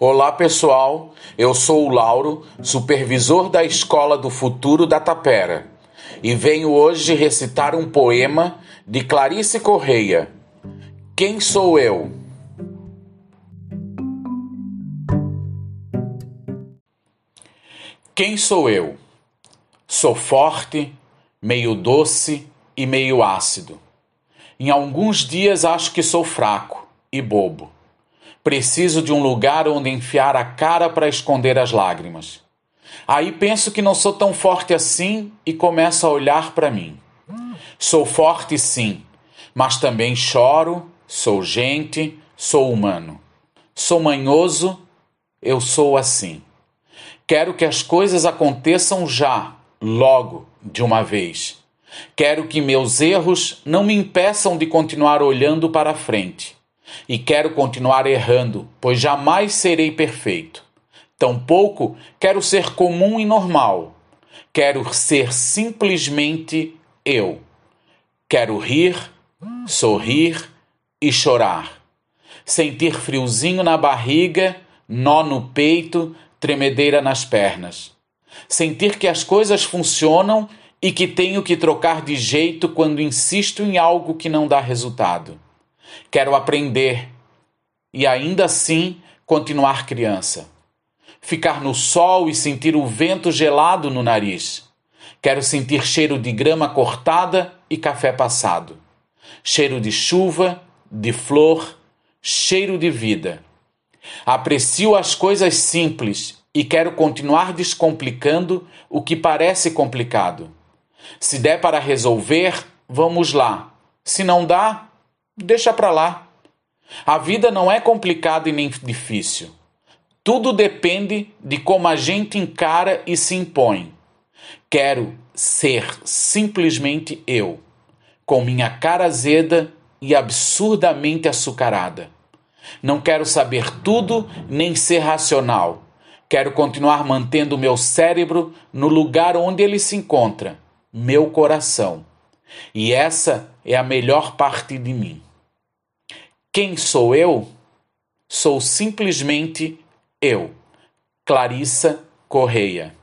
Olá pessoal, eu sou o Lauro, supervisor da Escola do Futuro da Tapera, e venho hoje recitar um poema de Clarice Correia. Quem sou eu? Quem sou eu? Sou forte, meio doce e meio ácido. Em alguns dias acho que sou fraco e bobo. Preciso de um lugar onde enfiar a cara para esconder as lágrimas. Aí penso que não sou tão forte assim e começo a olhar para mim. Sou forte sim, mas também choro, sou gente, sou humano. Sou manhoso, eu sou assim. Quero que as coisas aconteçam já, logo, de uma vez. Quero que meus erros não me impeçam de continuar olhando para frente. E quero continuar errando, pois jamais serei perfeito. Tampouco quero ser comum e normal. Quero ser simplesmente eu. Quero rir, sorrir e chorar. Sentir friozinho na barriga, nó no peito, tremedeira nas pernas. Sentir que as coisas funcionam e que tenho que trocar de jeito quando insisto em algo que não dá resultado. Quero aprender e ainda assim continuar criança. Ficar no sol e sentir o vento gelado no nariz. Quero sentir cheiro de grama cortada e café passado. Cheiro de chuva, de flor, cheiro de vida. Aprecio as coisas simples e quero continuar descomplicando o que parece complicado. Se der para resolver, vamos lá. Se não dá, deixa para lá. A vida não é complicada e nem difícil. Tudo depende de como a gente encara e se impõe. Quero ser simplesmente eu, com minha cara azeda e absurdamente açucarada. Não quero saber tudo nem ser racional. Quero continuar mantendo meu cérebro no lugar onde ele se encontra, meu coração. E essa é a melhor parte de mim. Quem sou eu? Sou simplesmente eu, Clarissa Correia.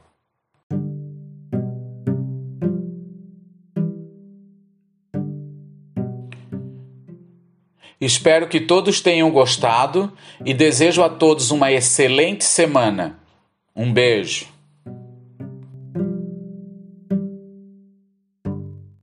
Espero que todos tenham gostado e desejo a todos uma excelente semana. Um beijo.